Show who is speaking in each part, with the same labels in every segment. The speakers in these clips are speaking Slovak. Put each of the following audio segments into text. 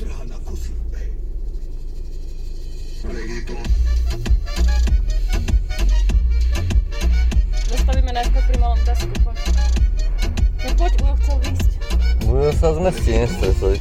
Speaker 1: trhá na kusy.
Speaker 2: Zastavíme najskôr pri malom tasku, poď. No poď, Ujo chcel výjsť.
Speaker 3: Bude sa zmestí, nestresuj.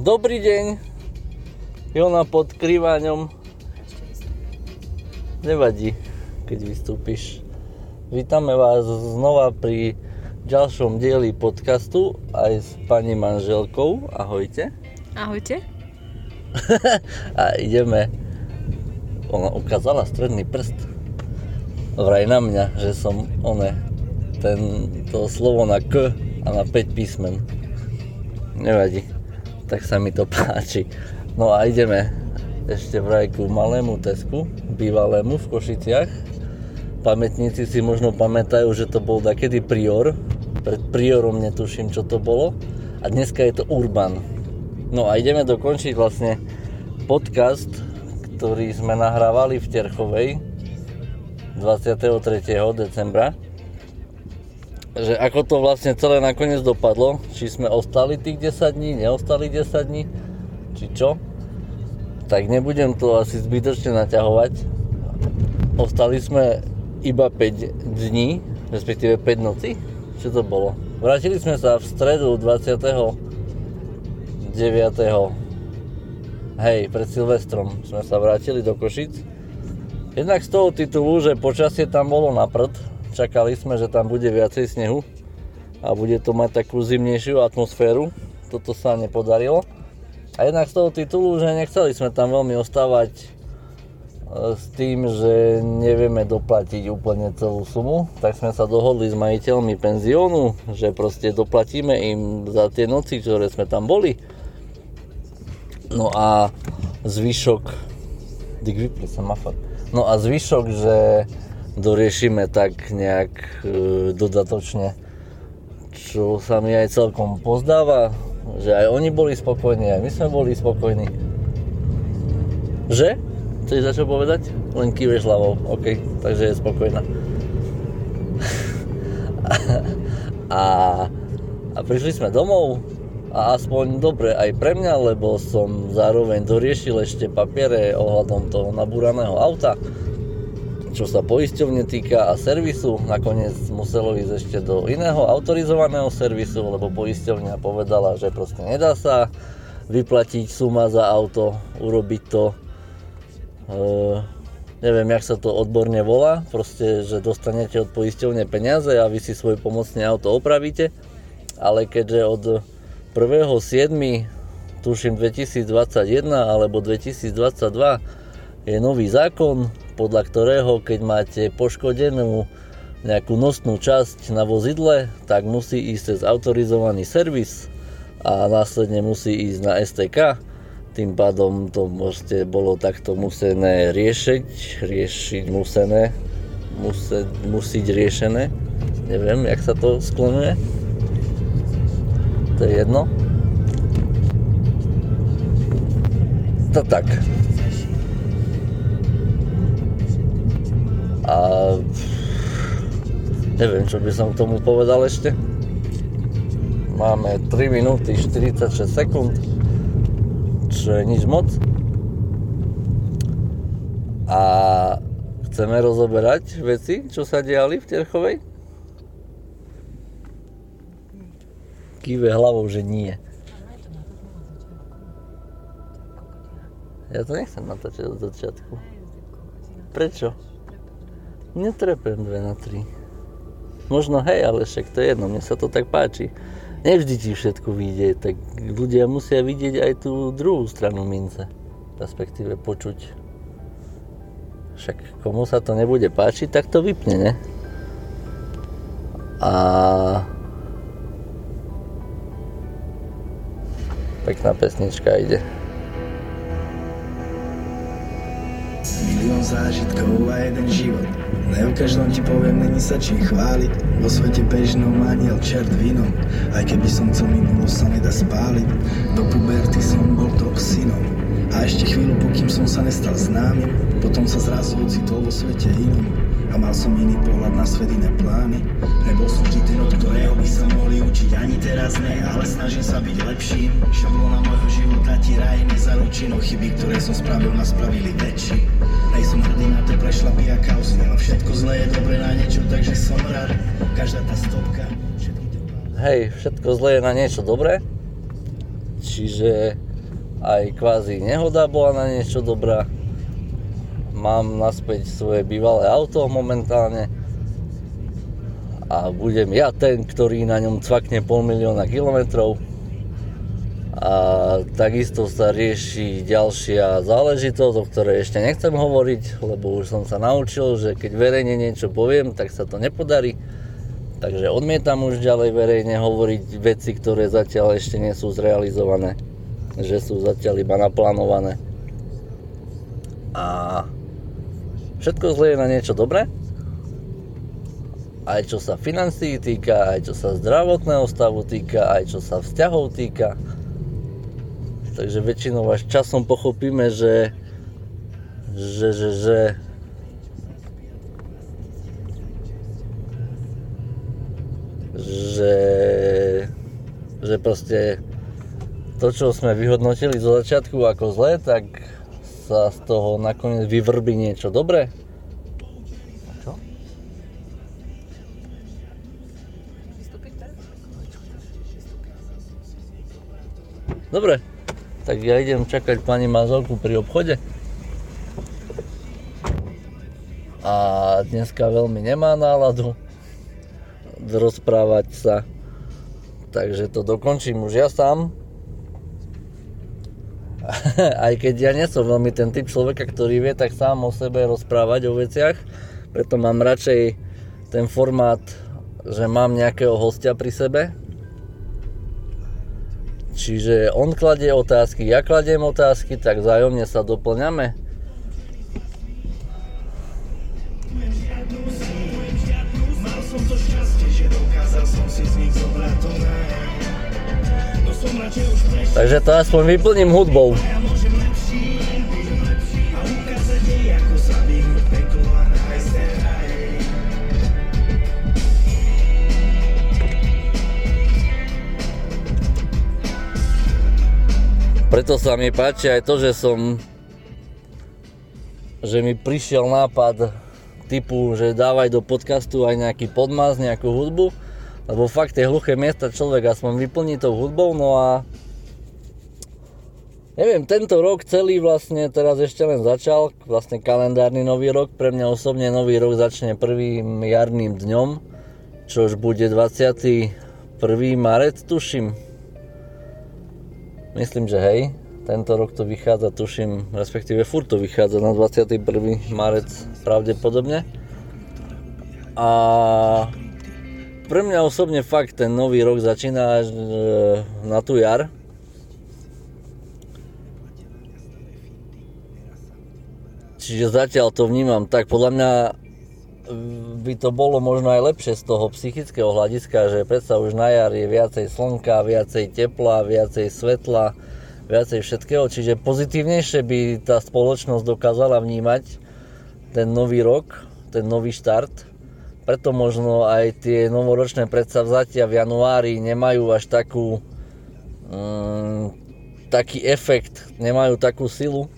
Speaker 3: Dobrý deň. Jona pod krývaňom. Nevadí, keď vystúpiš. Vítame vás znova pri ďalšom dieli podcastu aj s pani manželkou. Ahojte.
Speaker 2: Ahojte.
Speaker 3: A ideme. Ona ukázala stredný prst. Vraj na mňa, že som one, ten, to slovo na K a na 5 písmen. Nevadí. Tak sa mi to páči. No a ideme ešte vraj ku malému Tesku, bývalému v Košiciach. Pamätníci si možno pamätajú, že to bol takedy Prior. Pred Priorom netuším, čo to bolo. A dneska je to Urban. No a ideme dokončiť vlastne podcast, ktorý sme nahrávali v Terchovej 23. decembra. Že ako to vlastne celé nakoniec dopadlo, či sme ostali tých 10 dní, neostali 10 dní, či čo. Tak nebudem to asi zbytočne naťahovať. Ostali sme iba 5 dní, respektíve 5 noci. Čo to bolo? Vrátili sme sa v stredu 29. Hej, pred Silvestrom sme sa vrátili do Košic. Jednak z toho titulu, že počasie tam bolo na prd. Čakali sme, že tam bude viacej snehu a bude to mať takú zimnejšiu atmosféru. Toto sa nepodarilo. A jednak z toho titulu, že nechceli sme tam veľmi ostávať s tým, že nevieme doplatiť úplne celú sumu, tak sme sa dohodli s majiteľmi penziónu, že proste doplatíme im za tie noci, ktoré sme tam boli No a zvyšok... Dík vypli. No a zvyšok, že doriešime tak nejak e, dodatočne, čo sa mi aj celkom pozdáva, že aj oni boli spokojní, aj my sme boli spokojní. Že? Chceš za čo povedať? Len kýveš hlavou, OK, takže je spokojná. a, a prišli sme domov, a aspoň dobre aj pre mňa, lebo som zároveň doriešil ešte papiere ohľadom toho nabúraného auta, čo sa poisťovne týka a servisu. Nakoniec muselo ísť ešte do iného autorizovaného servisu, lebo poisťovňa povedala, že proste nedá sa vyplatiť suma za auto, urobiť to neviem, jak sa to odborne volá, proste, že dostanete od poisťovne peniaze a vy si svoj pomocný auto opravíte, ale keďže od 1.7. tuším 2021 alebo 2022 je nový zákon, podľa ktorého keď máte poškodenú nejakú nosnú časť na vozidle, tak musí ísť cez autorizovaný servis a následne musí ísť na STK. Tým pádom to môžete bolo takto musené riešiť, riešiť musené, muse, musiť riešené. Neviem, jak sa to sklonuje to je jedno. To tak. A neviem, čo by som k tomu povedal ešte. Máme 3 minúty 46 sekúnd, nič moc. A chceme rozoberať veci, čo sa diali v Terchovej. kýve hlavou, že nie. Ja to nechcem natáčať od začiatku. Prečo? Netrepem 2 na 3. Možno hej, ale však to je jedno, mne sa to tak páči. Nevždy ti všetko vyjde, tak ľudia musia vidieť aj tú druhú stranu mince. Respektíve počuť. Však komu sa to nebude páčiť, tak to vypne, ne? A Pekná pesnička ide.
Speaker 4: Zážitkov a jeden život. Ne o každom ti poviem, není sa čím chváliť. Vo svete bežnom aniel čert vinom Aj keby som chcel minulo sa nedá spáliť. Do puberty som bol toxinom. A ešte chvíľu, pokým som sa nestal známym Potom sa zrazu ocitol vo svete inom. A mal som iný pohľad na svet, iné plány. Nebol som vždy ten, od ktorého by sa mohli učiť. Ani teraz nie, ale snažím sa byť lepším. Šablona môjho života ti raj nezaručí. No chyby, ktoré som spravil, ma spravili väčší Nejsom hrdý na tie prešlapy a kausy No všetko zlé je dobre na niečo, takže som rád Každá tá stopka, všetky to
Speaker 3: hej, všetko zlé je na niečo dobré. Čiže aj kvázi nehoda bola na niečo dobrá. Mám naspäť svoje bývalé auto momentálne a budem ja ten, ktorý na ňom cvakne pol milióna kilometrov. A takisto sa rieši ďalšia záležitosť, o ktorej ešte nechcem hovoriť, lebo už som sa naučil, že keď verejne niečo poviem, tak sa to nepodarí. Takže odmietam už ďalej verejne hovoriť veci, ktoré zatiaľ ešte nie sú zrealizované. Že sú zatiaľ iba naplánované. A všetko zle je na niečo dobré. Aj čo sa financií týka, aj čo sa zdravotného stavu týka, aj čo sa vzťahov týka. Takže väčšinou až časom pochopíme, že že, že, že že, že proste to, čo sme vyhodnotili zo začiatku ako zlé, tak sa z toho nakoniec vyvrbí niečo dobré. Čo? Dobre, tak ja idem čakať pani manželku pri obchode. A dneska veľmi nemá náladu rozprávať sa. Takže to dokončím už ja sám. Aj keď ja nie som veľmi ten typ človeka, ktorý vie tak sám o sebe rozprávať o veciach, preto mám radšej ten formát, že mám nejakého hostia pri sebe. Čiže on kladie otázky, ja kladiem otázky, tak vzájomne sa doplňame.
Speaker 4: No
Speaker 3: Takže to aspoň vyplním hudbou. Preto sa mi páči aj to, že som že mi prišiel nápad typu, že dávaj do podcastu aj nejaký podmaz, nejakú hudbu, lebo fakt tie hluché miesta človek aspoň vyplní tou hudbou, no a neviem, tento rok celý vlastne teraz ešte len začal, vlastne kalendárny nový rok, pre mňa osobne nový rok začne prvým jarným dňom, čo už bude 21. marec, tuším, Myslím, že hej. Tento rok to vychádza, tuším, respektíve furt to vychádza na 21. marec pravdepodobne. A pre mňa osobne fakt ten nový rok začína až e, na tú jar. Čiže zatiaľ to vnímam tak, podľa mňa by to bolo možno aj lepšie z toho psychického hľadiska, že predsa už na jar je viacej slnka, viacej tepla, viacej svetla, viacej všetkého, čiže pozitívnejšie by tá spoločnosť dokázala vnímať ten nový rok, ten nový štart. Preto možno aj tie novoročné predsavzatia v januári nemajú až takú mm, taký efekt, nemajú takú silu,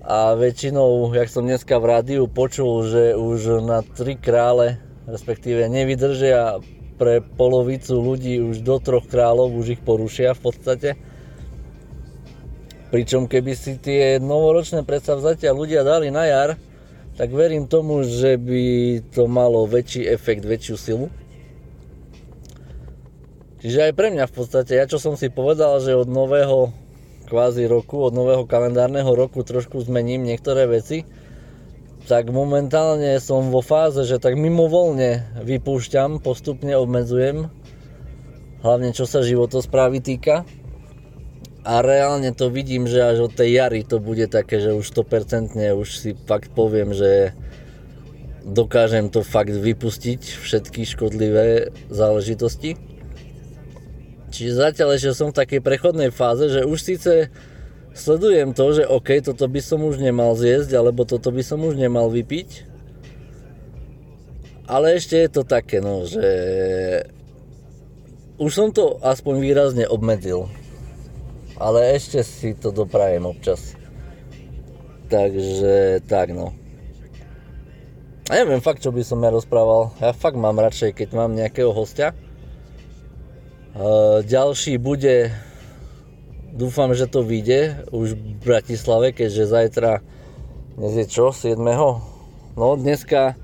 Speaker 3: a väčšinou, jak som dneska v rádiu počul, že už na tri krále, respektíve nevydržia pre polovicu ľudí už do troch kráľov, už ich porušia v podstate. Pričom keby si tie novoročné predsavzatia ľudia dali na jar, tak verím tomu, že by to malo väčší efekt, väčšiu silu. Čiže aj pre mňa v podstate, ja čo som si povedal, že od nového kvázi roku, od nového kalendárneho roku trošku zmením niektoré veci, tak momentálne som vo fáze, že tak mimovolne vypúšťam, postupne obmedzujem, hlavne čo sa životosprávy týka. A reálne to vidím, že až od tej jary to bude také, že už 100% už si fakt poviem, že dokážem to fakt vypustiť, všetky škodlivé záležitosti. Čiže zatiaľ ešte som v takej prechodnej fáze, že už síce sledujem to, že OK, toto by som už nemal zjesť, alebo toto by som už nemal vypiť. Ale ešte je to také, no, že už som to aspoň výrazne obmedzil. Ale ešte si to doprajem občas. Takže tak no. A neviem fakt, čo by som ja rozprával. Ja fakt mám radšej, keď mám nejakého hostia. Ďalší bude, dúfam, že to vyjde už v Bratislave, keďže zajtra, dnes je čo, 7. No dneska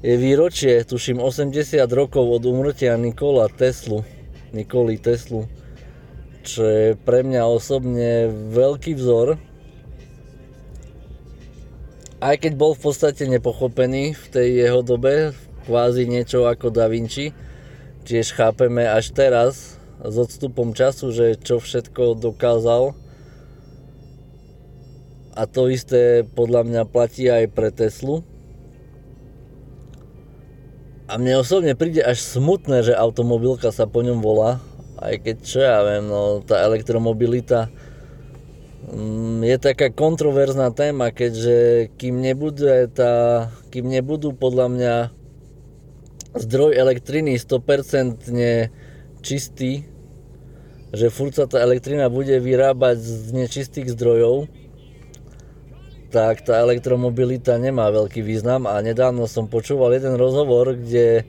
Speaker 3: je výročie, tuším 80 rokov od umrtia Nikola Teslu, Nikoli Teslu, čo je pre mňa osobne veľký vzor, aj keď bol v podstate nepochopený v tej jeho dobe, kvázi niečo ako Da Vinci, tiež chápeme až teraz s odstupom času, že čo všetko dokázal. A to isté podľa mňa platí aj pre Teslu. A mne osobne príde až smutné, že automobilka sa po ňom volá, aj keď čo ja viem, no tá elektromobilita Mm, je taká kontroverzná téma, keďže kým, nebude tá, kým nebudú podľa mňa zdroj elektriny 100% čistý, že furt sa tá elektrina bude vyrábať z nečistých zdrojov, tak tá elektromobilita nemá veľký význam. A nedávno som počúval jeden rozhovor, kde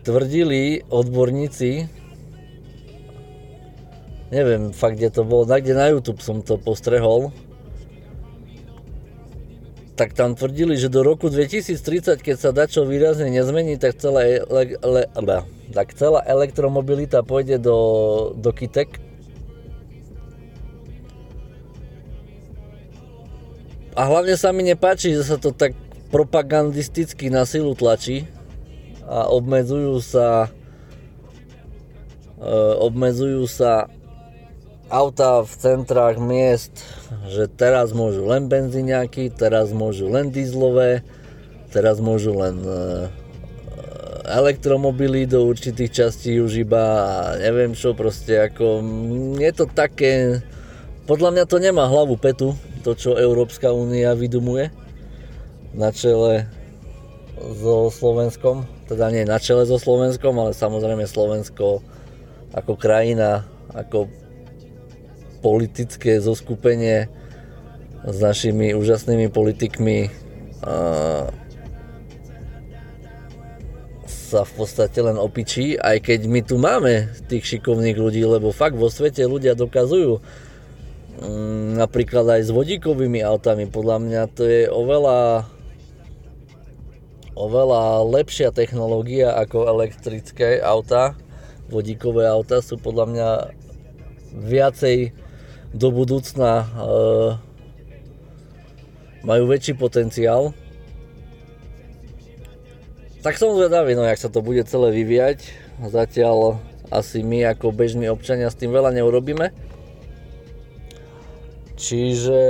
Speaker 3: tvrdili odborníci, neviem fakt, kde to bolo, kde na YouTube som to postrehol, tak tam tvrdili, že do roku 2030, keď sa dačo výrazne nezmení, tak celá, ele, ele, ele, tak celá elektromobilita pôjde do, do kytek. A hlavne sa mi nepáči, že sa to tak propagandisticky na silu tlačí a obmedzujú sa e, obmedzujú sa auta v centrách miest, že teraz môžu len benzíňaky, teraz môžu len dízlové, teraz môžu len e, elektromobily do určitých častí už iba a neviem čo proste ako je to také podľa mňa to nemá hlavu petu to čo Európska únia vydumuje na čele so Slovenskom teda nie na čele so Slovenskom ale samozrejme Slovensko ako krajina ako politické zoskupenie s našimi úžasnými politikmi sa v podstate len opičí, aj keď my tu máme tých šikovných ľudí, lebo fakt vo svete ľudia dokazujú mm, napríklad aj s vodíkovými autami, podľa mňa to je oveľa oveľa lepšia technológia ako elektrické auta. Vodíkové auta sú podľa mňa viacej do budúcna e, majú väčší potenciál. Tak som zvedavý, no jak sa to bude celé vyvíjať. Zatiaľ asi my ako bežní občania s tým veľa neurobíme. Čiže,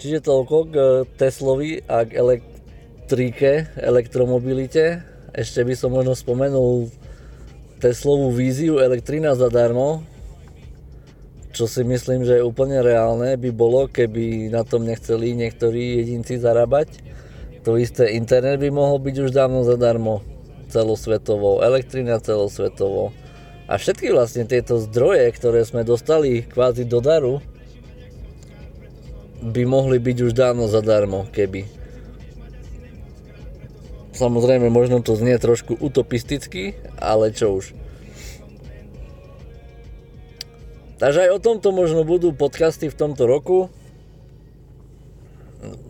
Speaker 3: čiže toľko k Teslovi a k elektrike, elektromobilite. Ešte by som možno spomenul Teslovú víziu elektrina zadarmo, čo si myslím, že je úplne reálne by bolo, keby na tom nechceli niektorí jedinci zarábať. To isté internet by mohol byť už dávno zadarmo celosvetovo, elektrina celosvetovo. A všetky vlastne tieto zdroje, ktoré sme dostali kvázi do daru, by mohli byť už dávno zadarmo, keby. Samozrejme, možno to znie trošku utopisticky, ale čo už. Takže aj o tomto možno budú podcasty v tomto roku.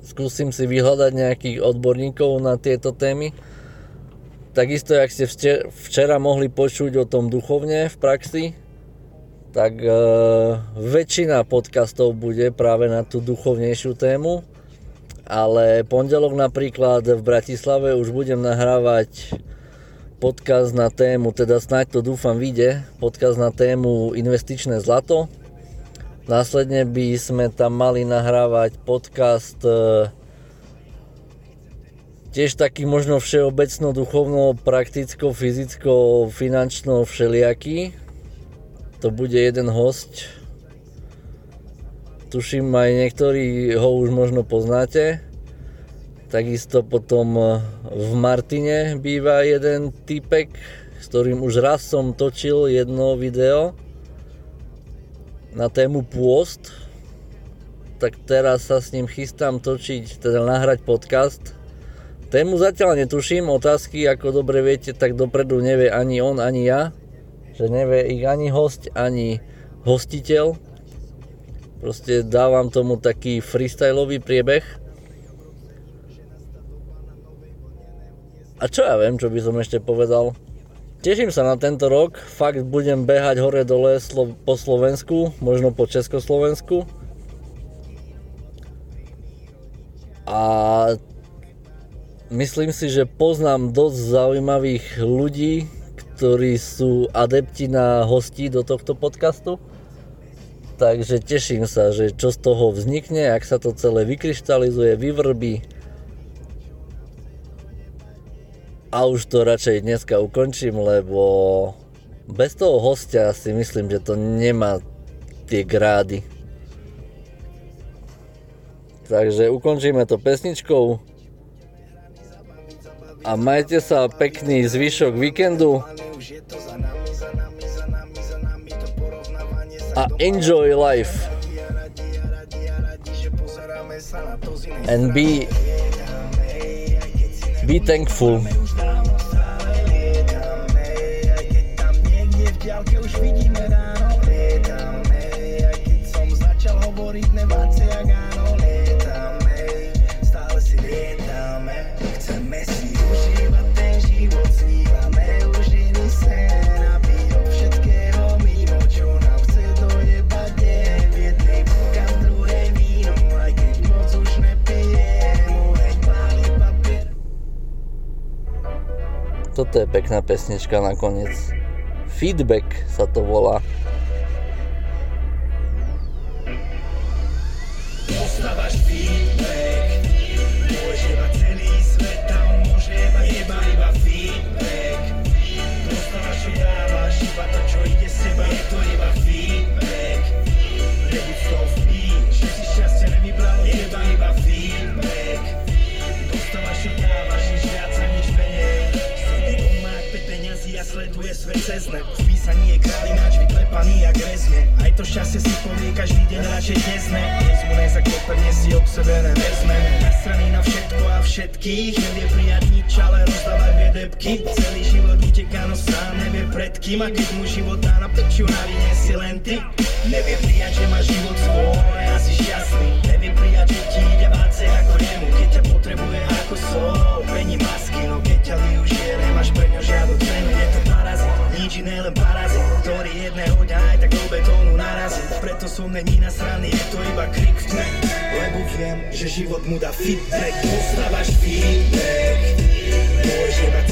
Speaker 3: Skúsim si vyhľadať nejakých odborníkov na tieto témy. Takisto, jak ste včera mohli počuť o tom duchovne v praxi, tak e, väčšina podcastov bude práve na tú duchovnejšiu tému. Ale pondelok napríklad v Bratislave už budem nahrávať podcast na tému, teda snáď to dúfam vyjde, podcast na tému investičné zlato. Následne by sme tam mali nahrávať podcast e, tiež taký možno všeobecno, duchovno, prakticko, fyzicko, finančno všelijaký. To bude jeden host. Tuším aj niektorí ho už možno poznáte. Takisto potom e, v Martine býva jeden typek, s ktorým už raz som točil jedno video na tému pôst, tak teraz sa s ním chystám točiť, teda nahrať podcast. Tému zatiaľ netuším, otázky, ako dobre viete, tak dopredu nevie ani on, ani ja. Že nevie ich ani host, ani hostiteľ. Proste dávam tomu taký freestyleový priebeh. A čo ja viem, čo by som ešte povedal. Teším sa na tento rok, fakt budem behať hore dole po Slovensku, možno po Československu. A myslím si, že poznám dosť zaujímavých ľudí, ktorí sú adepti na hostí do tohto podcastu. Takže teším sa, že čo z toho vznikne, ak sa to celé vykryštalizuje, vyvrbí. A už to radšej dneska ukončím, lebo bez toho hostia si myslím, že to nemá tie grády. Takže ukončíme to pesničkou a majte sa pekný zvyšok víkendu. a enjoy life and be be thankful Toto je pekná pesnička nakoniec. Feedback sa to volá.
Speaker 4: Život uteká, no sám nevie pred kým A keď mu život dá na pečiu, navinie si len ty. Nevie prijať, že má život svoj a si šťastný. Nevie prijať, že ti ide vácej ako nemu Keď ťa potrebuje ako sol, pení masky No keď ťa využije, nemáš pre ňo žiadnu cenu. Je to parazit nič iné, len parazit Ktorý jedného dňa aj tak do betónu narazí. Preto som není nasraný, je to iba krik v tme. Lebo viem, že život mu dá feedback. Postávaš feedback? Môžeš iba